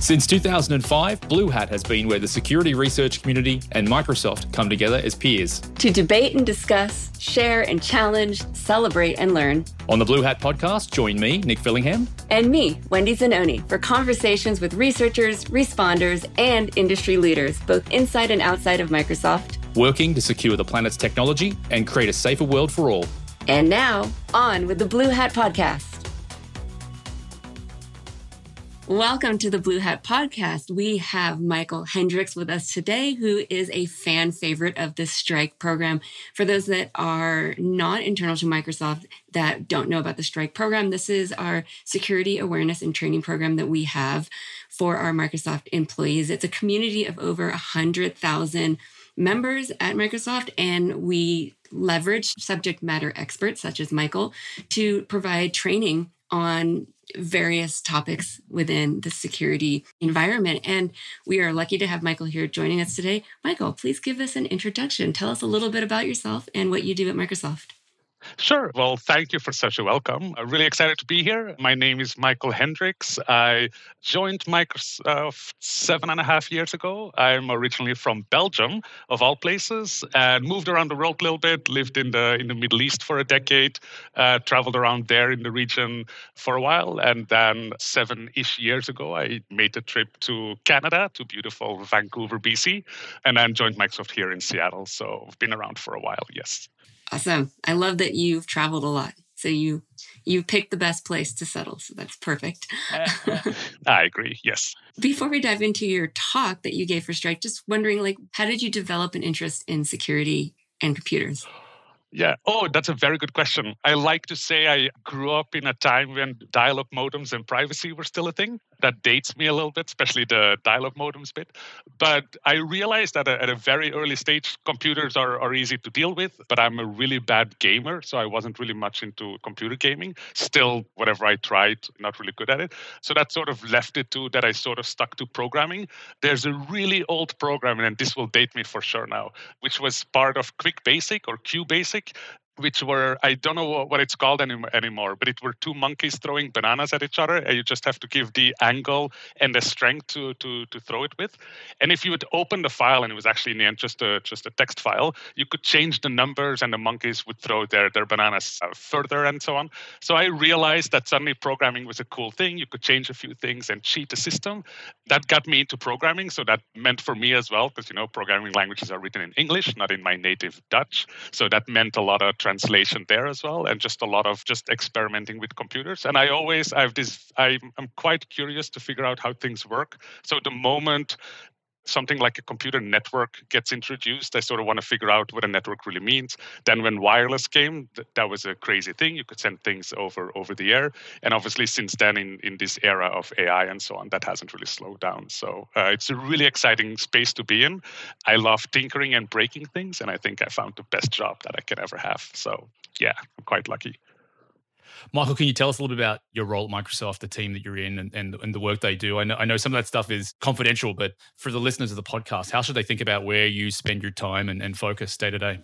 Since 2005, Blue Hat has been where the security research community and Microsoft come together as peers. To debate and discuss, share and challenge, celebrate and learn. On the Blue Hat podcast, join me, Nic Fillingham. And me, Wendy Zenone, for conversations with researchers, responders, and industry leaders, both inside and outside of Microsoft. Working to secure the planet's technology and create a safer world for all. And now, on with the Blue Hat podcast. Welcome to the Blue Hat Podcast. We have Michael Hendrickx with us today, who is a fan favorite of the Strike program. For those that are not internal to Microsoft that don't know about the Strike program, this is our security awareness and training program that we have for our Microsoft employees. It's a community of over 100,000 members at Microsoft, and we leverage subject matter experts such as Michael to provide training on various topics within the security environment. And we are lucky to have Michael here joining us today. Michael, please give us an introduction. Tell us a little bit about yourself and what you do at Microsoft. Sure. Well, thank you for such a welcome. I'm really excited to be here. My name is Michael Hendrickx. I joined Microsoft seven and a half years ago. I'm originally from Belgium, of all places, and moved around the world a little bit. Lived in the in the Middle East for a decade. Uh, traveled around there in the region for a while, and then seven-ish years ago, I made a trip to Canada, to beautiful Vancouver, BC, and then joined Microsoft here in Seattle. So I've been around for a while. Yes. Awesome. I love that you've traveled a lot. So you you picked the best place to settle. So that's perfect. I agree. Yes. Before we dive into your talk that you gave for Strike, just wondering like how did you develop an interest in security and computers? Yeah. Oh, that's a very good question. I like to say I grew up in a time when dial up modems and privacy were still a thing. That dates me a little bit, especially the dial up modems bit. But I realized that at a very early stage, computers are, are easy to deal with, but I'm a really bad gamer. So I wasn't really much into computer gaming. Still, whatever I tried, not really good at it. So that sort of left it to that I sort of stuck to programming. There's a really old program, and this will date me for sure now, which was part of Quick Basic or Q Basic which were I don't know what it's called any, anymore, but it were two monkeys throwing bananas at each other, and you just have to give the angle and the strength to to to throw it with. And if you would open the file, and it was actually in the end just a just a text file, you could change the numbers, and the monkeys would throw their their bananas uh, further, and so on. So I realized that suddenly programming was a cool thing. You could change a few things and cheat the system. That got me into programming. So that meant for me as well, because you know programming languages are written in English, not in my native Dutch. So that meant a lot of translation there as well and just a lot of just experimenting with computers. And i always i have this i'm, I'm quite curious to figure out how things work. So the moment something like a computer network gets introduced, I sort of want to figure out what a network really means. Then when wireless came, th- that was a crazy thing. You could send things over over the air, and obviously since then, in in this era of AI and so on, that hasn't really slowed down. So uh, it's a really exciting space to be in. I love tinkering and breaking things, and I think I found the best job that I can ever have. So yeah, I'm quite lucky. Michael, can you tell us a little bit about your role at Microsoft, the team that you're in, and, and, and the work they do? I know, I know some of that stuff is confidential, but for the listeners of the podcast, how should they think about where you spend your time and, and focus day to day?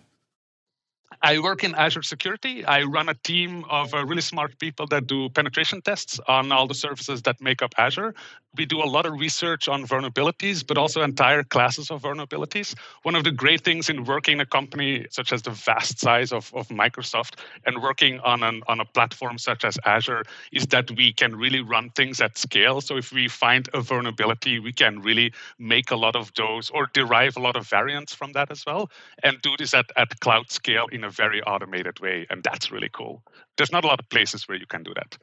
I work in Azure Security. I run a team of uh, really smart people that do penetration tests on all the services that make up Azure. We do a lot of research on vulnerabilities, but also entire classes of vulnerabilities. One of the great things in working in a company such as the vast size of, of Microsoft and working on, an, on a platform such as Azure is that we can really run things at scale. So if we find a vulnerability, we can really make a lot of those or derive a lot of variants from that as well and do this at, at cloud scale in a very automated way. And that's really cool. There's not a lot of places where you can do that.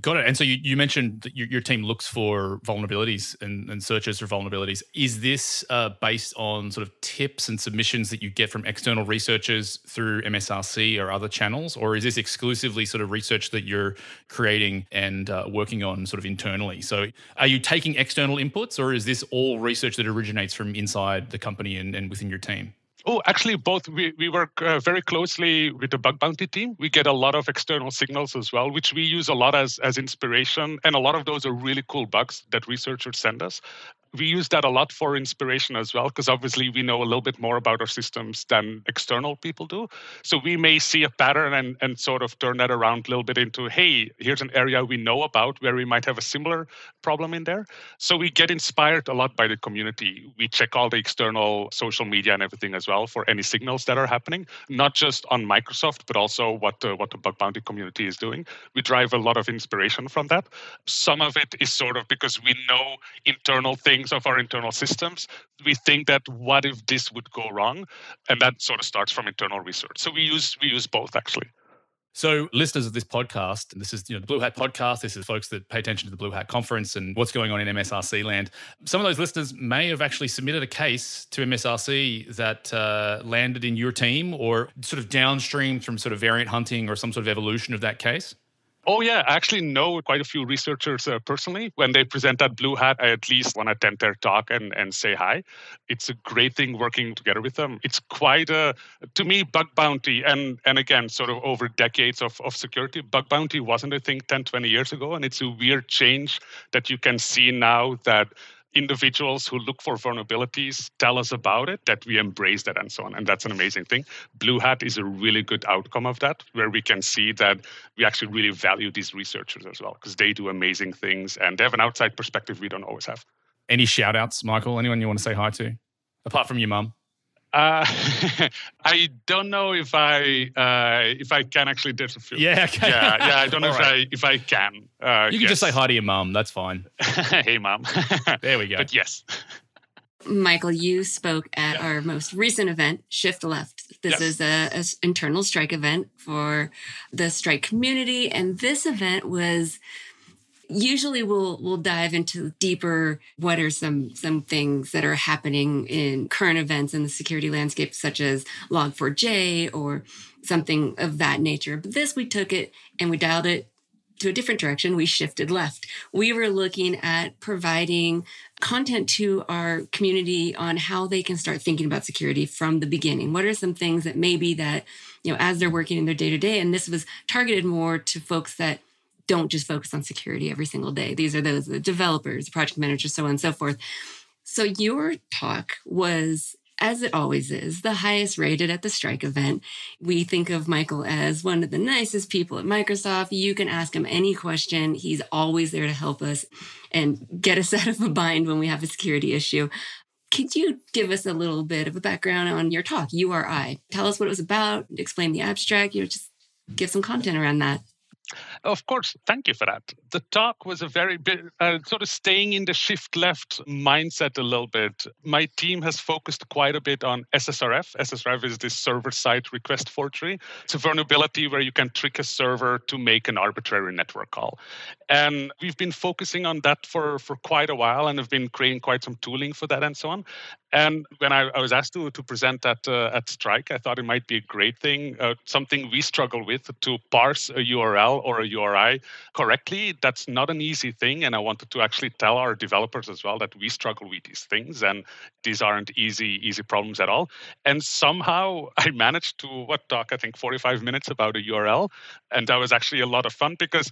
Got it. And so you, you mentioned that your, your team looks for vulnerabilities and, and searches for vulnerabilities. Is this uh, based on sort of tips and submissions that you get from external researchers through MSRC or other channels? Or is this exclusively sort of research that you're creating and uh, working on sort of internally? So are you taking external inputs or is this all research that originates from inside the company and, and within your team? Oh, actually, both. We, we work uh, very closely with the bug bounty team. We get a lot of external signals as well, which we use a lot as, as inspiration. And a lot of those are really cool bugs that researchers send us. We use that a lot for inspiration as well, because obviously we know a little bit more about our systems than external people do. So we may see a pattern and, and sort of turn that around a little bit into, hey, here's an area we know about where we might have a similar problem in there. So we get inspired a lot by the community. We check all the external social media and everything as well for any signals that are happening, not just on Microsoft, but also what what the bug bounty community is doing. We drive a lot of inspiration from that. Some of it is sort of because we know internal things of our internal systems. We think that what if this would go wrong? And that sort of starts from internal research. So we use we use both actually. So, listeners of this podcast, and this is you know the Blue Hat podcast. This is folks that pay attention to the Blue Hat conference and what's going on in MSRC land. Some of those listeners may have actually submitted a case to MSRC that uh, landed in your team, or sort of downstream from sort of variant hunting or some sort of evolution of that case. Oh, yeah. I actually know quite a few researchers uh, personally. When they present at Blue Hat, I at least want to attend their talk and, and say hi. It's a great thing working together with them. It's quite a, to me, bug bounty. And, and again, sort of over decades of, of security, bug bounty wasn't a thing 10, 20 years ago. And it's a weird change that you can see now that individuals who look for vulnerabilities tell us about it, that we embrace that and so on. And that's an amazing thing. Blue Hat is a really good outcome of that, where we can see that we actually really value these researchers as well, because they do amazing things and they have an outside perspective we don't always have. Any shout outs, Michael? Anyone you want to say hi to? Apart from your mum? Uh, I don't know if I uh, if I can actually do a few. Yeah, okay. yeah, yeah. I don't know if right. I if I can. Uh, you can yes. just say hi to your mum. That's fine. hey, mom. there we go. But yes. Michael, you spoke at yeah. our most recent event, Shift Left. This yes. is a, a internal strike event for the strike community, and this event was usually we'll we'll dive into deeper what are some some things that are happening in current events in the security landscape such as log4j or something of that nature. But this we took it and we dialed it to a different direction. We shifted left. We were looking at providing content to our community on how they can start thinking about security from the beginning. What are some things that maybe that you know as they're working in their day to day and this was targeted more to folks that don't just focus on security every single day. These are those the developers, project managers, so on and so forth. So your talk was as it always is, the highest rated at the strike event. We think of Michael as one of the nicest people at Microsoft. You can ask him any question. He's always there to help us and get us out of a bind when we have a security issue. Could you give us a little bit of a background on your talk, URI? Tell us what it was about, explain the abstract, you know, just give some content around that. Of course, thank you for that. The talk was a very bit uh, sort of staying in the shift left mindset a little bit. My team has focused quite a bit on SSRF. SSRF is this server side request forgery. It's a vulnerability where you can trick a server to make an arbitrary network call. And we've been focusing on that for, for quite a while and have been creating quite some tooling for that and so on. And when I, I was asked to, to present at, uh, at Strike, I thought it might be a great thing, uh, something we struggle with to parse a URL or a URI correctly. That's not an easy thing. And I wanted to actually tell our developers as well that we struggle with these things and these aren't easy, easy problems at all. And somehow I managed to, what talk, I think 45 minutes about a URL. And that was actually a lot of fun because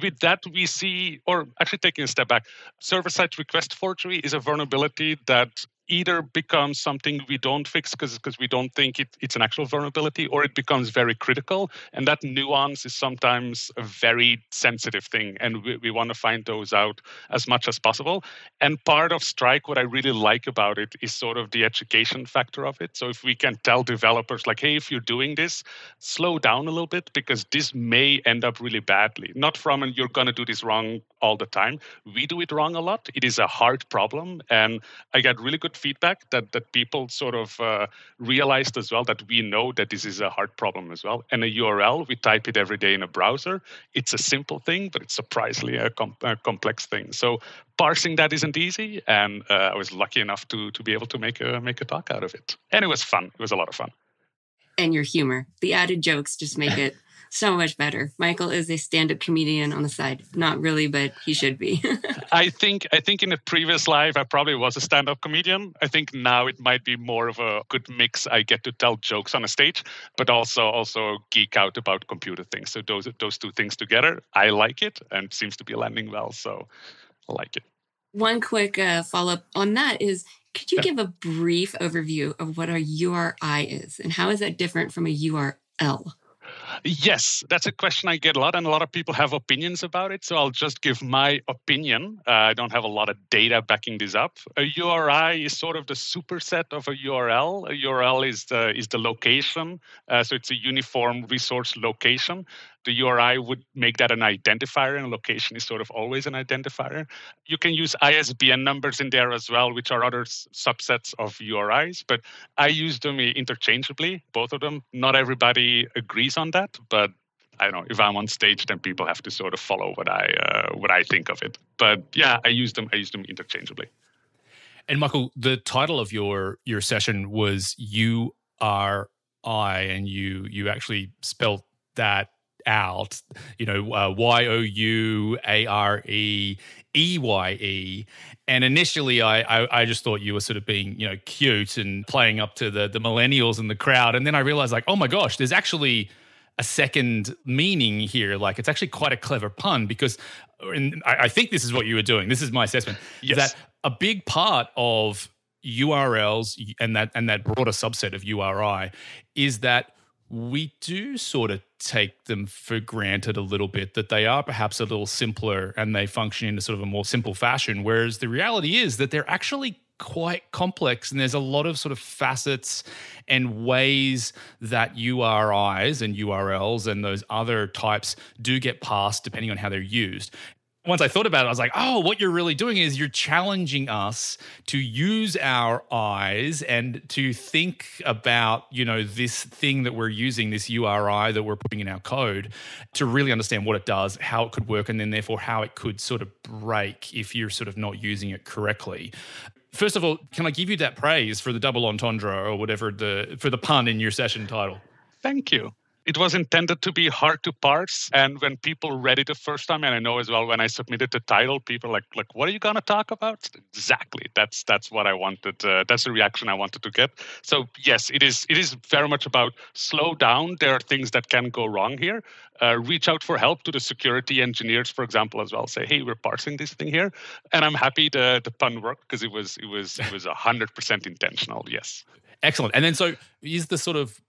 with that, we see, or actually taking a step back, server side request forgery is a vulnerability that either becomes something we don't fix because we don't think it, it's an actual vulnerability, or it becomes very critical. And that nuance is sometimes a very sensitive thing. And we, we want to find those out as much as possible. And part of Strike, what I really like about it is sort of the education factor of it. So if we can tell developers, like, hey, if you're doing this, slow down a little bit because this may end up really badly. Not from and you're going to do this wrong all the time. We do it wrong a lot. It is a hard problem. And I get really good feedback that that people sort of uh, realized as well that we know that this is a hard problem as well. And a URL, we type it every day in a browser. It's a simple thing, but it's surprisingly a, com- a complex thing. So parsing that isn't easy, and uh, I was lucky enough to to be able to make a make a talk out of it, and it was fun. It was a lot of fun. And your humor, the added jokes, just make it so much better. Michael is a stand-up comedian on the side. Not really, but he should be. I think I think in a previous life I probably was a stand-up comedian. I think now it might be more of a good mix. I get to tell jokes on a stage, but also also geek out about computer things. So those those two things together, I like it and seems to be landing well. So I like it. One quick uh, follow up on that is could you give a brief overview of what a URI is and how is that different from a URL? Yes, that's a question I get a lot, and a lot of people have opinions about it. So I'll just give my opinion. Uh, I don't have a lot of data backing this up. A URI is sort of the superset of a URL. A URL is the is the location, uh, so it's a uniform resource location the URI would make that an identifier, and location is sort of always an identifier. You can use ISBN numbers in there as well, which are other subsets of URIs, but I use them interchangeably, both of them. Not everybody agrees on that, but I don't know if I'm on stage, then people have to sort of follow what I uh, what I think of it. But yeah, I use them. I use them interchangeably. And Michael, the title of your your session was "You Are I," and you you actually spelled that out, you know, uh, Y O U A R E E Y E. And initially, I, I, I just thought you were sort of being you know cute and playing up to the the millennials in the crowd. And then I realized like, oh my gosh, there's actually a second meaning here. Like it's actually quite a clever pun because, and I, I think this is what you were doing. This is my assessment. Yes. That a big part of URLs and that and that broader subset of URI is that we do sort of take them for granted a little bit that they are perhaps a little simpler and they function in a sort of a more simple fashion. Whereas the reality is that they're actually quite complex and there's a lot of sort of facets and ways that URIs and URLs and those other types do get parsed depending on how they're used once I thought about it, I was like, oh, what you're really doing is you're challenging us to use our eyes and to think about, you know, this thing that we're using, this URI that we're putting in our code, to really understand what it does, how it could work, and then therefore how it could sort of break if you're sort of not using it correctly. First of all, can I give you that praise for the double entendre or whatever the for the pun in your session title? Thank you it was intended to be hard to parse and when people read it the first time and i know as well when i submitted the title people like like what are you going to talk about? Exactly. That's that's what i wanted uh, that's the reaction i wanted to get. So yes it is it is very much about slow down. There are things that can go wrong here. Uh, reach out for help to the security engineers for example as well. Say hey we're parsing this thing here. And i'm happy the the pun worked because it was it was it was 100% intentional yes. Excellent. And then so is the sort of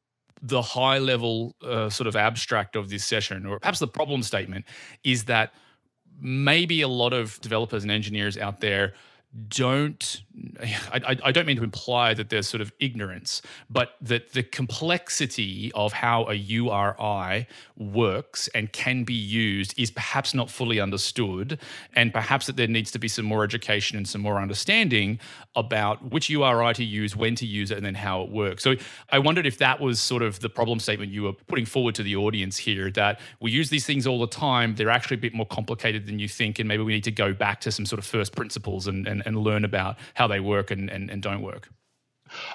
the high level uh, sort of abstract of this session, or perhaps the problem statement, is that maybe a lot of developers and engineers out there don't I, I, don't mean to imply that there's sort of ignorance but that the complexity of how a uri works and can be used is perhaps not fully understood and perhaps that there needs to be some more education and some more understanding about which uri to use when to use it and then how it works. So i wondered if that was sort of the problem statement you were putting forward to the audience here that we use these things all the time they're actually a bit more complicated than you think and maybe we need to go back to some sort of first principles and, and and, learn about how they work and, and, and don't work.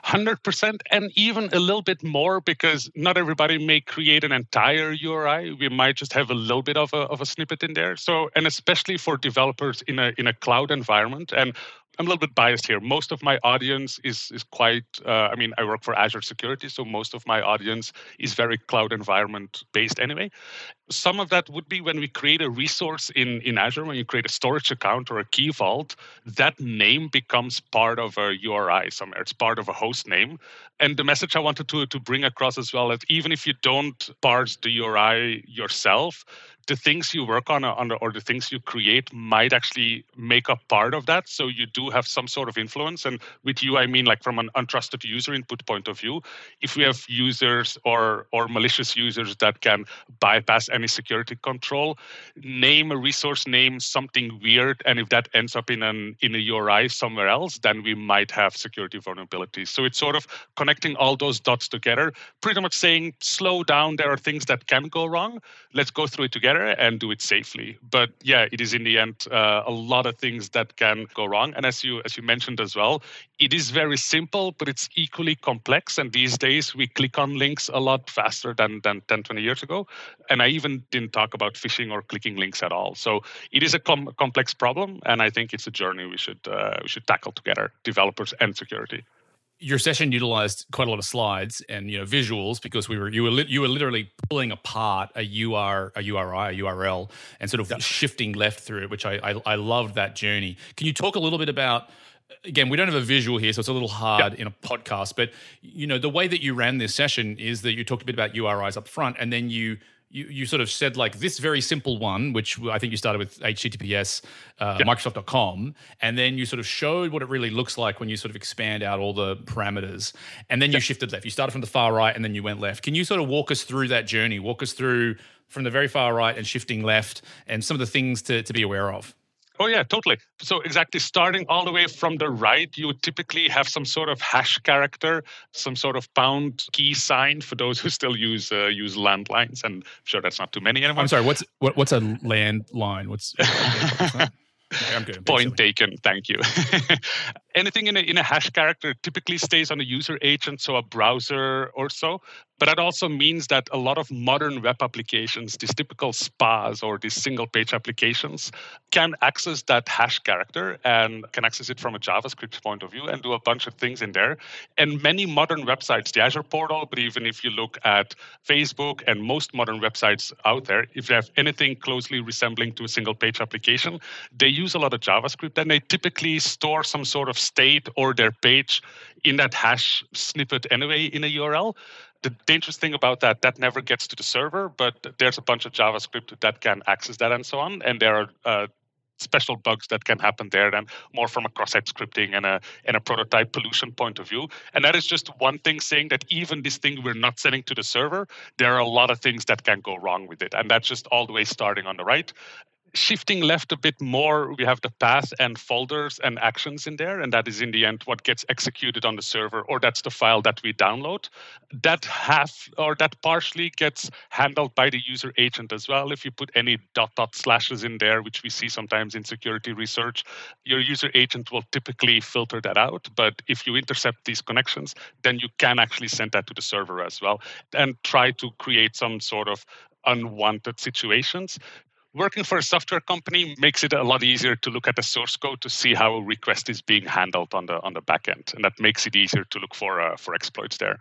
100% and even a little bit more because not everybody may create an entire URI. We might just have a little bit of a, of a snippet in there. So, and especially for developers in a, in a cloud environment. And I'm a little bit biased here. Most of my audience is is quite. Uh, I mean, I work for Azure Security, so most of my audience is very cloud environment based anyway. Some of that would be when we create a resource in in Azure. When you create a storage account or a key vault, that name becomes part of a URI somewhere. It's part of a host name. And the message I wanted to to bring across as well that even if you don't parse the URI yourself, the things you work on, on or the things you create might actually make up part of that. So you do have some sort of influence. And with you, I mean like from an untrusted user input point of view. If we have users or or malicious users that can bypass any security control, name a resource name something weird, and if that ends up in an in a URI somewhere else, then we might have security vulnerabilities. So it's sort of connecting all those dots together, pretty much saying slow down. There are things that can go wrong. Let's go through it together and do it safely. But yeah, it is in the end uh, a lot of things that can go wrong. And as you as you mentioned as well, it is very simple, but it's equally complex. And these days we click on links a lot faster than than 10, 20 years ago. And I even didn't talk about phishing or clicking links at all. So it is a com- complex problem, and I think it's a journey we should uh, we should tackle together, developers and security. your session utilized quite a lot of slides and you know visuals because we were you were li- you were literally pulling apart a UR a URI a URL and sort of yep. shifting left through it, which I, I I loved that journey. Can you talk a little bit about? Again, we don't have a visual here, so it's a little hard yep. in a podcast. But you know, the way that you ran this session is that you talked a bit about URIs up front, and then you you, you sort of said like this very simple one, which I think you started with HTTPS uh, yep. Microsoft.com, and then you sort of showed what it really looks like when you sort of expand out all the parameters, and then you shifted left. You started from the far right, and then you went left. Can you sort of walk us through that journey? Walk us through from the very far right and shifting left, and some of the things to, to be aware of. Oh, yeah, totally. So, exactly, starting all the way from the right, you would typically have some sort of hash character, some sort of pound key sign for those who still use uh, use landlines. And I'm sure that's not too many anymore. I'm sorry, what's what, what's a landline? What's. I'm good. Point taken. Thank you. Anything in a, in a hash character typically stays on a user agent, so a browser or so. But that also means that a lot of modern web applications, these typical SPAs or these single page applications, can access that hash character and can access it from a JavaScript point of view and do a bunch of things in there. And many modern websites, the Azure portal, but even if you look at Facebook and most modern websites out there, if you have anything closely resembling to a single page application, they use a lot of JavaScript and they typically store some sort of state or their page in that hash snippet anyway in a URL the dangerous thing about that that never gets to the server but there's a bunch of javascript that can access that and so on and there are uh, special bugs that can happen there and more from a cross-site scripting and a and a prototype pollution point of view. And that is just one thing saying that even this thing we're not sending to the server there are a lot of things that can go wrong with it. And that's just all the way starting on the right shifting left a bit more, we have the path and folders and actions in there, and that is in the end what gets executed on the server, or that's the file that we download. That half or that partially gets handled by the user agent as well. If you put any dot dot slashes in there, which we see sometimes in security research, your user agent will typically filter that out. But if you intercept these connections, then you can actually send that to the server as well and try to create some sort of unwanted situations working for a software company makes it a lot easier to look at the source code to see how a request is being handled on the on the back end, and that makes it easier to look for uh, for exploits there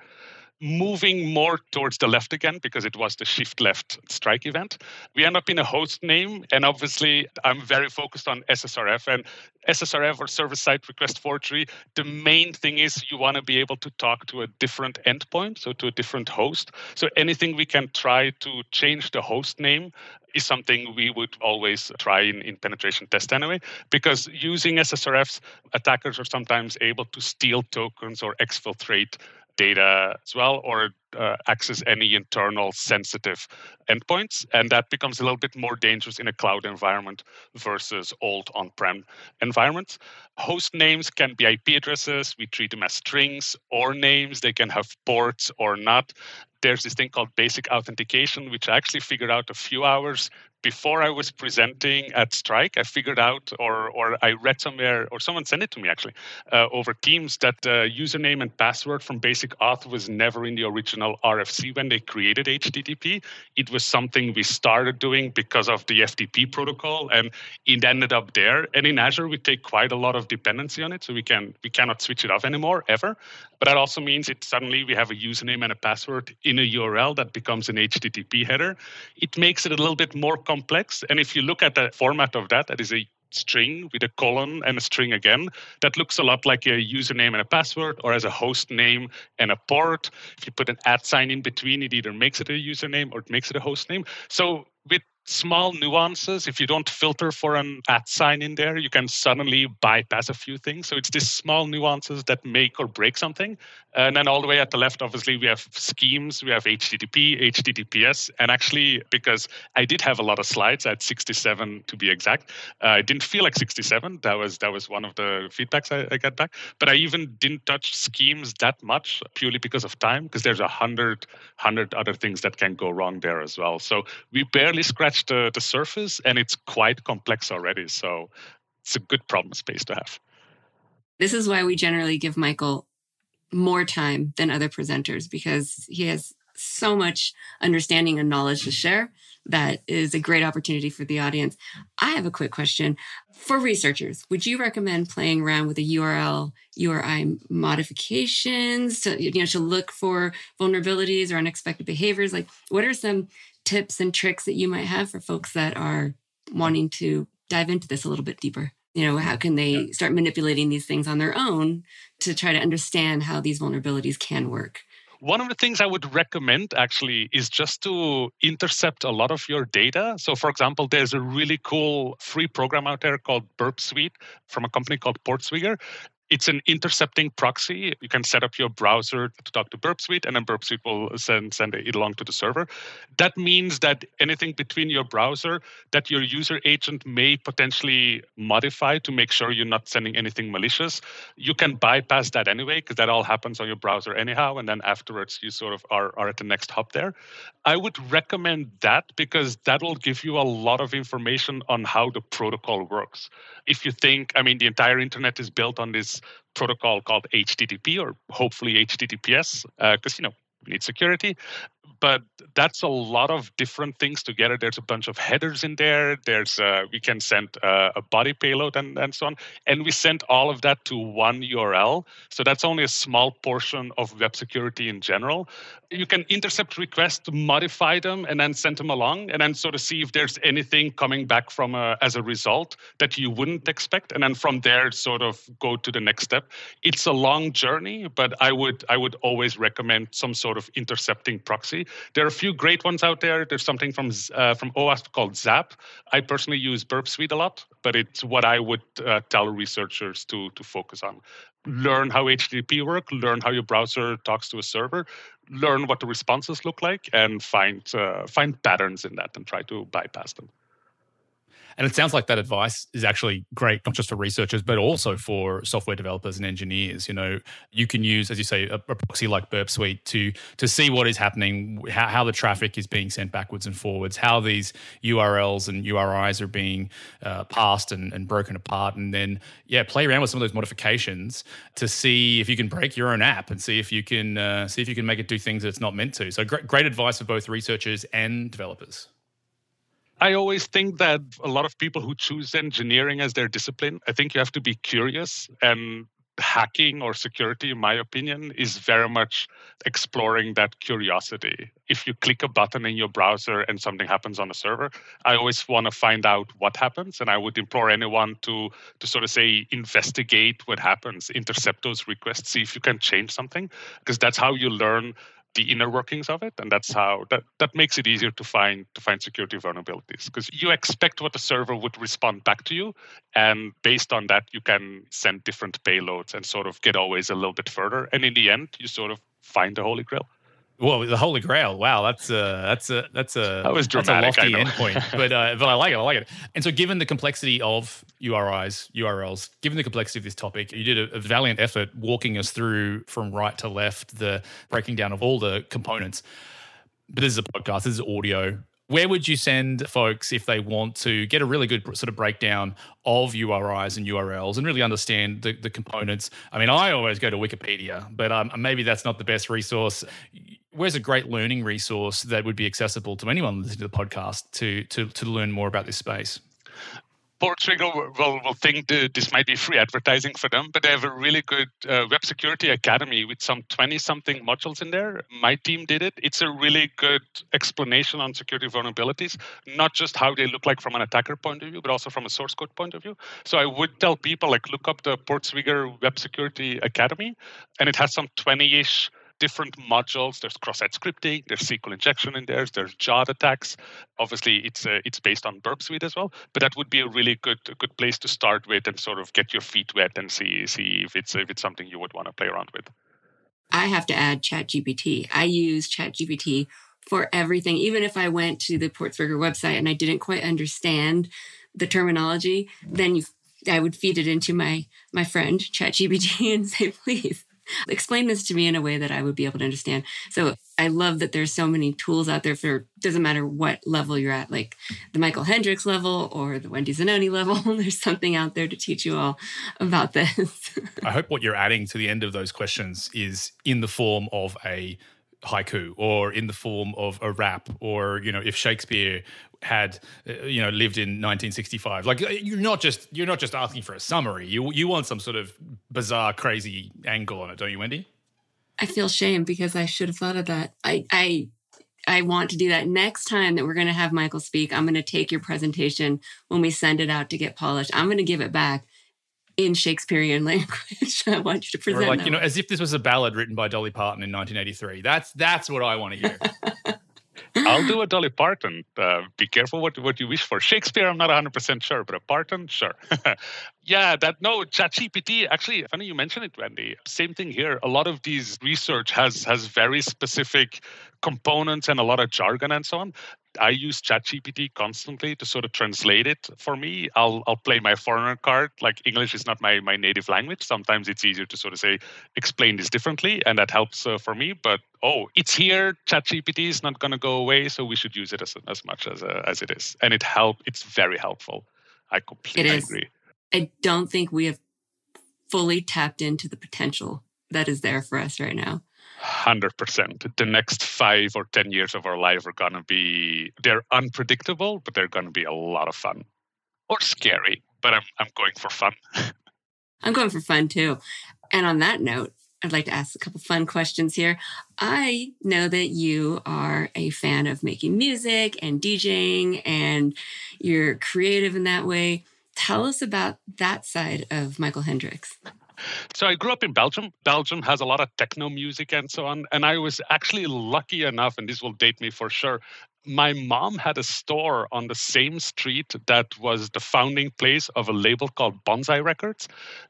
moving more towards the left again because it was the shift left strike event. We end up in a host name, and obviously, I'm very focused on SSRF and SSRF or server side request forgery. The main thing is you want to be able to talk to a different endpoint, so to a different host. So anything we can try to change the host name is something we would always try in, in penetration test anyway, because using SSRFs, attackers are sometimes able to steal tokens or exfiltrate data as well or uh, access any internal sensitive endpoints. And that becomes a little bit more dangerous in a cloud environment versus old on prem environments. Host names can be IP addresses. We treat them as strings or names. They can have ports or not. There's this thing called basic authentication, which I actually figured out a few hours before I was presenting at Strike, I figured out, or or I read somewhere, or someone sent it to me actually, uh, over Teams that uh, username and password from Basic Auth was never in the original RFC when they created HTTP. It was something we started doing because of the FTP protocol, and it ended up there. And in Azure, we take quite a lot of dependency on it, so we can we cannot switch it off anymore ever. But that also means it suddenly we have a username and a password in a URL that becomes an HTTP header. It makes it a little bit more complex. And if you look at the format of that, that is a string with a colon and a string again. That looks a lot like a username and a password, or as a host name and a port. If you put an at sign in between, it either makes it a username or it makes it a host name. So with small nuances. If you don't filter for an at sign in there, you can suddenly bypass a few things. So it's these small nuances that make or break something. And then all the way at the left, obviously, we have schemes, we have HTTP, HTTPS. And actually, because I did have a lot of slides, at 67 to be exact. Uh, I didn't feel like 67. That was that was one of the feedbacks I, I got back. But I even didn't touch schemes that much purely because of time, because there's a hundred hundred other things that can go wrong there as well. So we barely scratched the, the surface, and it's quite complex already. So it's a good problem space to have. This is why we generally give Michael more time than other presenters because he has so much understanding and knowledge to share. That is a great opportunity for the audience. I have a quick question for researchers. Would you recommend playing around with the URL URI modifications to you know to look for vulnerabilities or unexpected behaviors? Like, what are some tips and tricks that you might have for folks that are wanting to dive into this a little bit deeper? You know, how can they start manipulating these things on their own to try to understand how these vulnerabilities can work? One of the things I would recommend actually is just to intercept a lot of your data. So, for example, there's a really cool free program out there called Burp Suite from a company called Portswigger it's an intercepting proxy. You can set up your browser to talk to Burp Suite, and then Burp Suite will send, send it along to the server. That means that anything between your browser that your user agent may potentially modify to make sure you're not sending anything malicious, you can bypass that anyway, because that all happens on your browser anyhow. And then afterwards, you sort of are, are at the next hop there. I would recommend that because that will give you a lot of information on how the protocol works. If you think, I mean, the entire internet is built on this protocol called HTTP or hopefully HTTPS, because uh, you know we need security but that's a lot of different things together. There's a bunch of headers in there. There's uh, we can send uh, a body payload and, and so on, and we send all of that to one URL. So that's only a small portion of web security in general. You can intercept requests, modify them, and then send them along, and then sort of see if there's anything coming back from a, uh, as a result that you wouldn't expect, and then from there sort of go to the next step. It's a long journey, but I would I would always recommend some sort of intercepting proxy there are a few great ones out there. There's something from uh, from OWASP called Zap. I personally use Burp Suite a lot, but it's what I would uh, tell researchers to to focus on. Learn how HTTP work. Learn how your browser talks to a server. Learn what the responses look like, and find uh, find patterns in that, and try to bypass them. And it sounds like that advice is actually great, not just for researchers, but also for software developers and engineers. You know, you can use, as you say, a, a proxy like Burp Suite to to see what is happening, how, how, the traffic is being sent backwards and forwards, how these URLs and URIs are being uh, parsed and, and broken apart, and then yeah, play around with some of those modifications to see if you can break your own app and see if you can uh, see if you can make it do things that it's not meant to. So great, great advice for both researchers and developers. I always think that a lot of people who choose engineering as their discipline, I think you have to be curious and hacking or security, in my opinion, is very much exploring that curiosity. If you click a button in your browser and something happens on a server, I always want to find out what happens. And I would implore anyone to, to sort of say, investigate what happens, intercept those requests, see if you can change something, because that's how you learn the inner workings of it and that's how that, that makes it easier to find to find security vulnerabilities. Because you expect what the server would respond back to you and based on that you can send different payloads and sort of get always a little bit further. And in the end you sort of find the holy grail well, the Holy Grail. Wow, that's a that's a that's a that was dramatic, that's a lofty endpoint, but uh, but I like it. I like it. And so, given the complexity of URIs, URLs, given the complexity of this topic, you did a, a valiant effort walking us through from right to left the breaking down of all the components. But this is a podcast. This is audio. Where would you send folks if they want to get a really good sort of breakdown of URIs and URLs and really understand the, the components? I mean, I always go to Wikipedia, but um, maybe that's not the best resource where's a great learning resource that would be accessible to anyone listening to the podcast to to to learn more about this space? Portswigger will, will think this might be free advertising for them, but they have a really good uh, web security academy with some 20 something modules in there. My team did it. It's a really good explanation on security vulnerabilities, not just how they look like from an attacker point of view, but also from a source code point of view. So I would tell people like look up the Portswigger Web Security Academy, and it has some 20 ish different modules. There's cross-site scripting, there's SQL injection in there, there's JWT attacks. Obviously, it's uh, it's based on Burp Suite as well, but that would be a really good a good place to start with and sort of get your feet wet and see see if it's if it's something you would want to play around with. I have to add ChatGPT. I use ChatGPT for everything. Even if I went to the Portswigger website and I didn't quite understand the terminology, then you, I would feed it into my my friend ChatGPT and say, please explain this to me in a way that I would be able to understand. So I love that there's so many tools out there for doesn't matter what level you're at, like the Michael Hendrickx level or the Wendy Zenone level. there's something out there to teach you all about this. I hope what you're adding to the end of those questions is in the form of a haiku or in the form of a rap or you know if shakespeare had uh, you know lived in 1965 like uh, you're not just you're not just asking for a summary. You you want some sort of bizarre crazy angle on it don't you wendy? I feel shame because i should have thought of that. I i I want to do that. Next time that we're going to have Michael speak. I'm going to take your presentation when we send it out to get polished. I'm going to give it back in Shakespearean language. I want you to present. Or like, you know, as if this was a ballad written by Dolly Parton in 1983. That's that's what I want to hear. I'll do a Dolly Parton. Uh, be careful what, what you wish for. Shakespeare, I'm not 100% sure, but a Parton, sure. yeah, that no, ChatGPT, actually, funny you mention it, Wendy. Same thing here. A lot of these research has has very specific components and a lot of jargon and so on. I use ChatGPT constantly to sort of translate it for me. I'll I'll play my foreigner card. Like English is not my my native language. Sometimes it's easier to sort of say explain this differently, and that helps uh, for me. But oh, it's here. ChatGPT is not going to go away, so we should use it as as much as uh, as it is, and it help. It's very helpful. I completely agree. I don't think we have fully tapped into the potential that is there for us right now. 100%. The next five or 10 years of our life are going to be, they're unpredictable, but they're going to be a lot of fun or scary, but I'm, I'm going for fun. I'm going for fun too. And on that note, I'd like to ask a couple fun questions here. I know that you are a fan of making music and DJing, and you're creative in that way. Tell us about that side of Michael Hendrickx. So I grew up in Belgium. Belgium has a lot of techno music and so on. And I was actually lucky enough, and this will date me for sure my mom had a store on the same street that was the founding place of a label called Bonzai Records.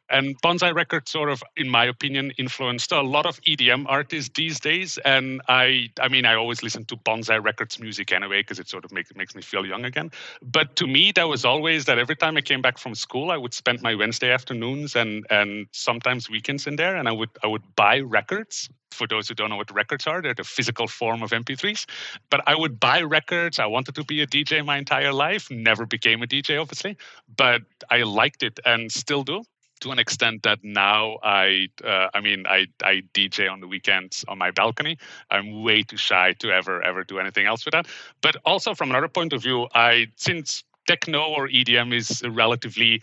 And Bonzai Records sort of, in my opinion, influenced a lot of EDM artists these days. And I I mean, I always listen to Bonzai Records music anyway, because it sort of makes makes me feel young again. But to me, that was always that every time I came back from school, I would spend my Wednesday afternoons and and sometimes weekends in there, and I would I would buy records for those who don't know what records are, they're the physical form of MP3s. But I would buy records. I wanted to be a DJ my entire life. Never became a DJ, obviously, but I liked it and still do to an extent that now I, uh, I mean, I, I DJ on the weekends on my balcony. I'm way too shy to ever, ever do anything else with that. But also from another point of view, I since techno or EDM is relatively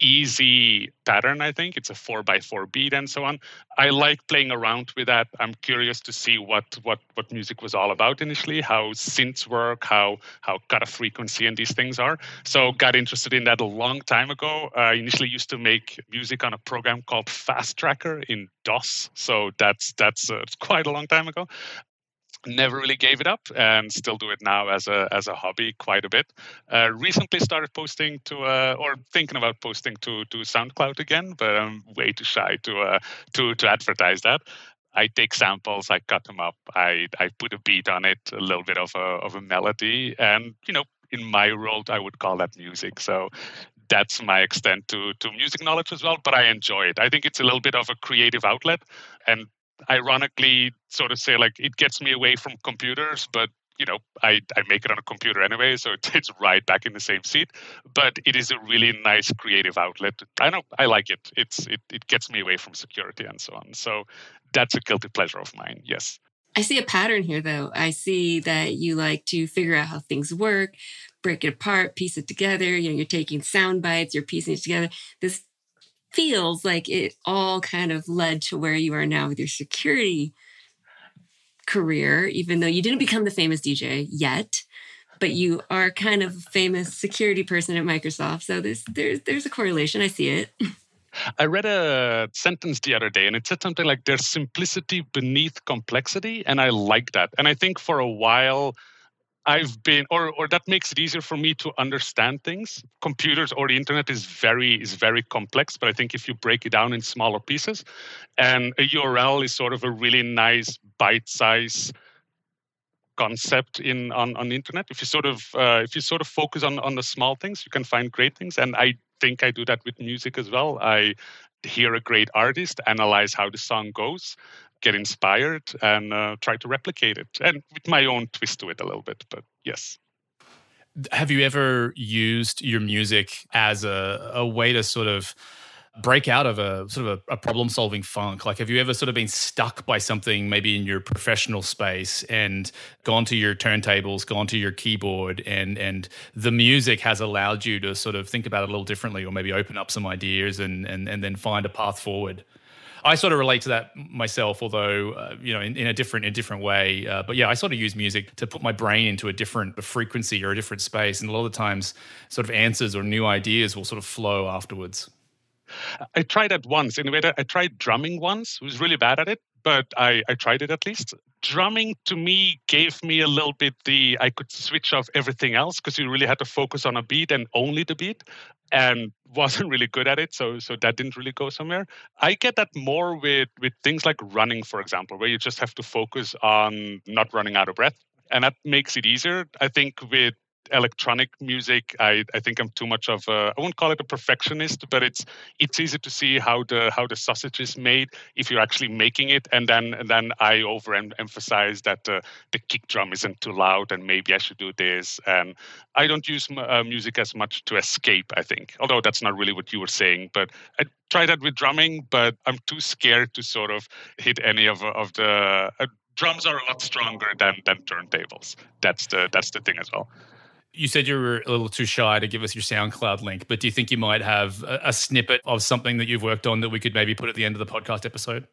easy pattern, I think. It's a four by four beat and so on. I like playing around with that. I'm curious to see what what what music was all about initially, how synths work, how how cut a frequency and these things are. So got interested in that a long time ago. I initially used to make music on a program called FastTracker in DOS. So that's that's uh, quite a long time ago never really gave it up and still do it now as a as a hobby quite a bit uh, recently started posting to uh, or thinking about posting to to soundcloud again but i'm way too shy to uh, to to advertise that I take samples, I cut them up, I I put a beat on it, a little bit of a of a melody, and you know, in my world, I would call that music. So that's my extent to to music knowledge as well. But I enjoy it. I think it's a little bit of a creative outlet, and ironically sort of say like it gets me away from computers, but you know I, I make it on a computer anyway, so it's right back in the same seat. But it is a really nice creative outlet. I know I like it. It's it, it gets me away from security and so on. So that's a guilty pleasure of mine. Yes. I see a pattern here though. I see that you like to figure out how things work, break it apart, piece it together. You know, you're taking sound bites, you're piecing it together. This feels like it all kind of led to where you are now with your security career, even though you didn't become the famous DJ yet, but you are kind of a famous security person at Microsoft. So there's there's there's a correlation. I see it. I read a sentence the other day and it said something like there's simplicity beneath complexity. And I like that. And I think for a while I've been, or or that makes it easier for me to understand things. Computers or the internet is very is very complex, but I think if you break it down in smaller pieces, and a URL is sort of a really nice bite size concept in on on the internet. If you sort of uh, if you sort of focus on on the small things, you can find great things. And I think I do that with music as well. I hear a great artist, analyze how the song goes, get inspired and uh, try to replicate it and with my own twist to it a little bit but yes have you ever used your music as a, a way to sort of break out of a sort of a, a problem solving funk? Like, have you ever sort of been stuck by something maybe in your professional space and gone to your turntables, gone to your keyboard, and and the music has allowed you to sort of think about it a little differently, or maybe open up some ideas and and and then find a path forward? I sort of relate to that myself, although uh, you know in, in, a different in a different way. Uh, but yeah, I sort of use music to put my brain into a different frequency or a different space, and a lot of the times, sort of answers or new ideas will sort of flow afterwards. I tried that once. In a way, I tried drumming once. I was really bad at it, but I, I tried it at least. Drumming to me gave me a little bit the I could switch off everything else because you really had to focus on a beat and only the beat and wasn't really good at it so so that didn't really go somewhere. I get that more with with things like running for example where you just have to focus on not running out of breath and that makes it easier. I think with electronic music. I i think i'm too much of a i won't call it a perfectionist but it's it's easy to see how the how the sausage is made if you're actually making it. And then and then i overemphasize that uh, the kick drum isn't too loud and maybe i should do this. And i don't use uh, music as much to escape i think although that's not really what you were saying. But i try that with drumming but i'm too scared to sort of hit any of of the uh, drums are a lot stronger than than turntables. That's the that's the thing as well you said you were a little too shy to give us your SoundCloud link, but do you think you might have a, a snippet of something that you've worked on that we could maybe put at the end of the podcast episode?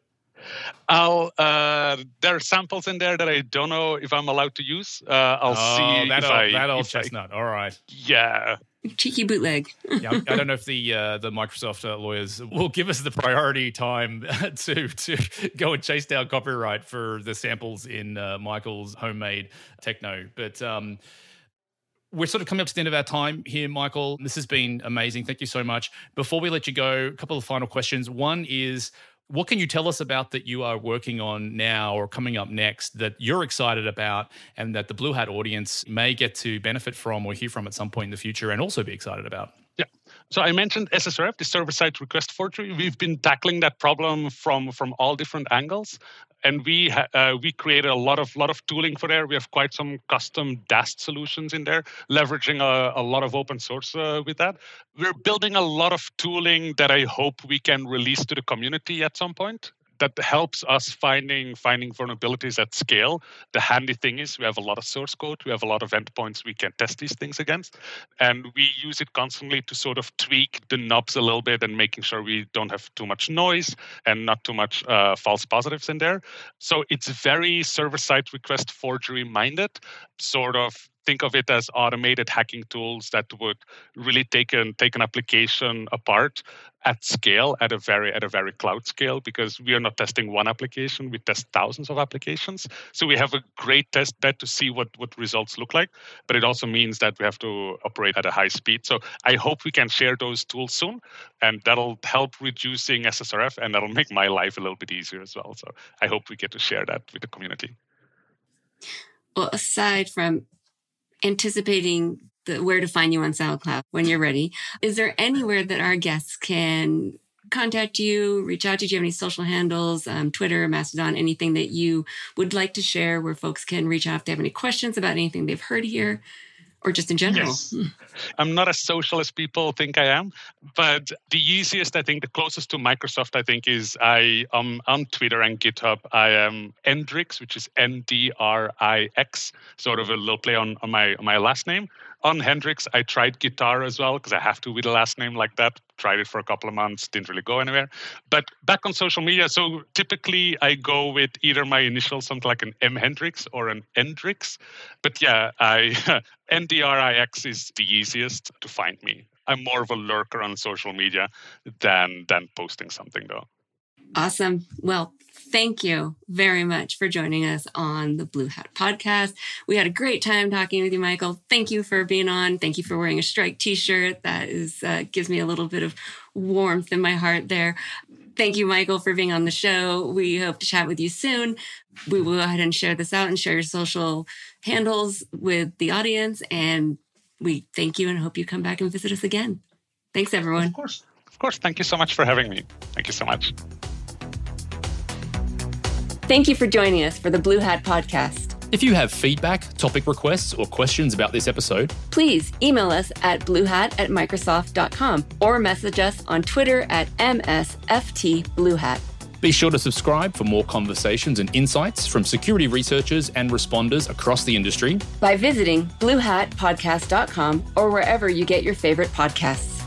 I'll. Uh, there are samples in there that I don't know if I'm allowed to use. Uh, I'll oh, see. That old, I, that old chestnut. I, All right. Yeah. Cheeky bootleg. yeah, I don't know if the uh, the Microsoft uh, lawyers will give us the priority time to to go and chase down copyright for the samples in uh, Michael's homemade techno, but. Um, we're sort of coming up to the end of our time here, Michael. This has been amazing. Thank you so much. Before we let you go, a couple of final questions. One is what can you tell us about that you are working on now or coming up next that you're excited about and that the Blue Hat audience may get to benefit from or hear from at some point in the future and also be excited about? Yeah. So I mentioned SSRF, the server-side request forgery. We've been tackling that problem from from all different angles, and we uh, we created a lot of lot of tooling for there. We have quite some custom Dast solutions in there, leveraging a, a lot of open source uh, with that. We're building a lot of tooling that I hope we can release to the community at some point that helps us finding finding vulnerabilities at scale. The handy thing is we have a lot of source code, we have a lot of endpoints we can test these things against, and we use it constantly to sort of tweak the knobs a little bit and making sure we don't have too much noise and not too much uh, false positives in there. So it's very server-side request forgery minded, sort of think of it as automated hacking tools that would really take an take an application apart at scale at a very at a very cloud scale because we are not testing one application we test thousands of applications. So we have a great test bed to see what what results look like but it also means that we have to operate at a high speed. So i hope we can share those tools soon and that'll help reducing ssrf and that'll make my life a little bit easier as well. So i hope we get to share that with the community. Well aside from anticipating the, where to find you on SoundCloud when you're ready. Is there anywhere that our guests can contact you, reach out to you? Do you have any social handles, um, Twitter, Mastodon, anything that you would like to share where folks can reach out if they have any questions about anything they've heard here? Or just in general? Yes. Hmm. I'm not as social as people think I am, but the easiest, I think, the closest to Microsoft, I think, is I am on Twitter and GitHub. I am Endrix, which is N D R I X, sort of a little play on, on my on my last name on Hendrickx, I tried guitar as well because I have to with a last name like that. Tried it for a couple of months, didn't really go anywhere. But back on social media, so typically I go with either my initials, something like an M Hendrickx or an Ndrix. But yeah, I NDRIX is the easiest to find me. I'm more of a lurker on social media than than posting something though. Awesome. Well, thank you very much for joining us on the Blue Hat podcast. We had a great time talking with you, Michael. Thank you for being on. Thank you for wearing a strike t-shirt. That is uh, gives me a little bit of warmth in my heart there. Thank you, Michael, for being on the show. We hope to chat with you soon. We will go ahead and share this out and share your social handles with the audience. And we thank you and hope you come back and visit us again. Thanks, everyone. Of course. Of course. Thank you so much for having me. Thank you so much. Thank you for joining us for the Blue Hat Podcast. If you have feedback, topic requests, or questions about this episode, please email us at bluehat at microsoft.com or message us on Twitter at MSFTBlueHat. Be sure to subscribe for more conversations and insights from security researchers and responders across the industry by visiting bluehatpodcast.com or wherever you get your favorite podcasts.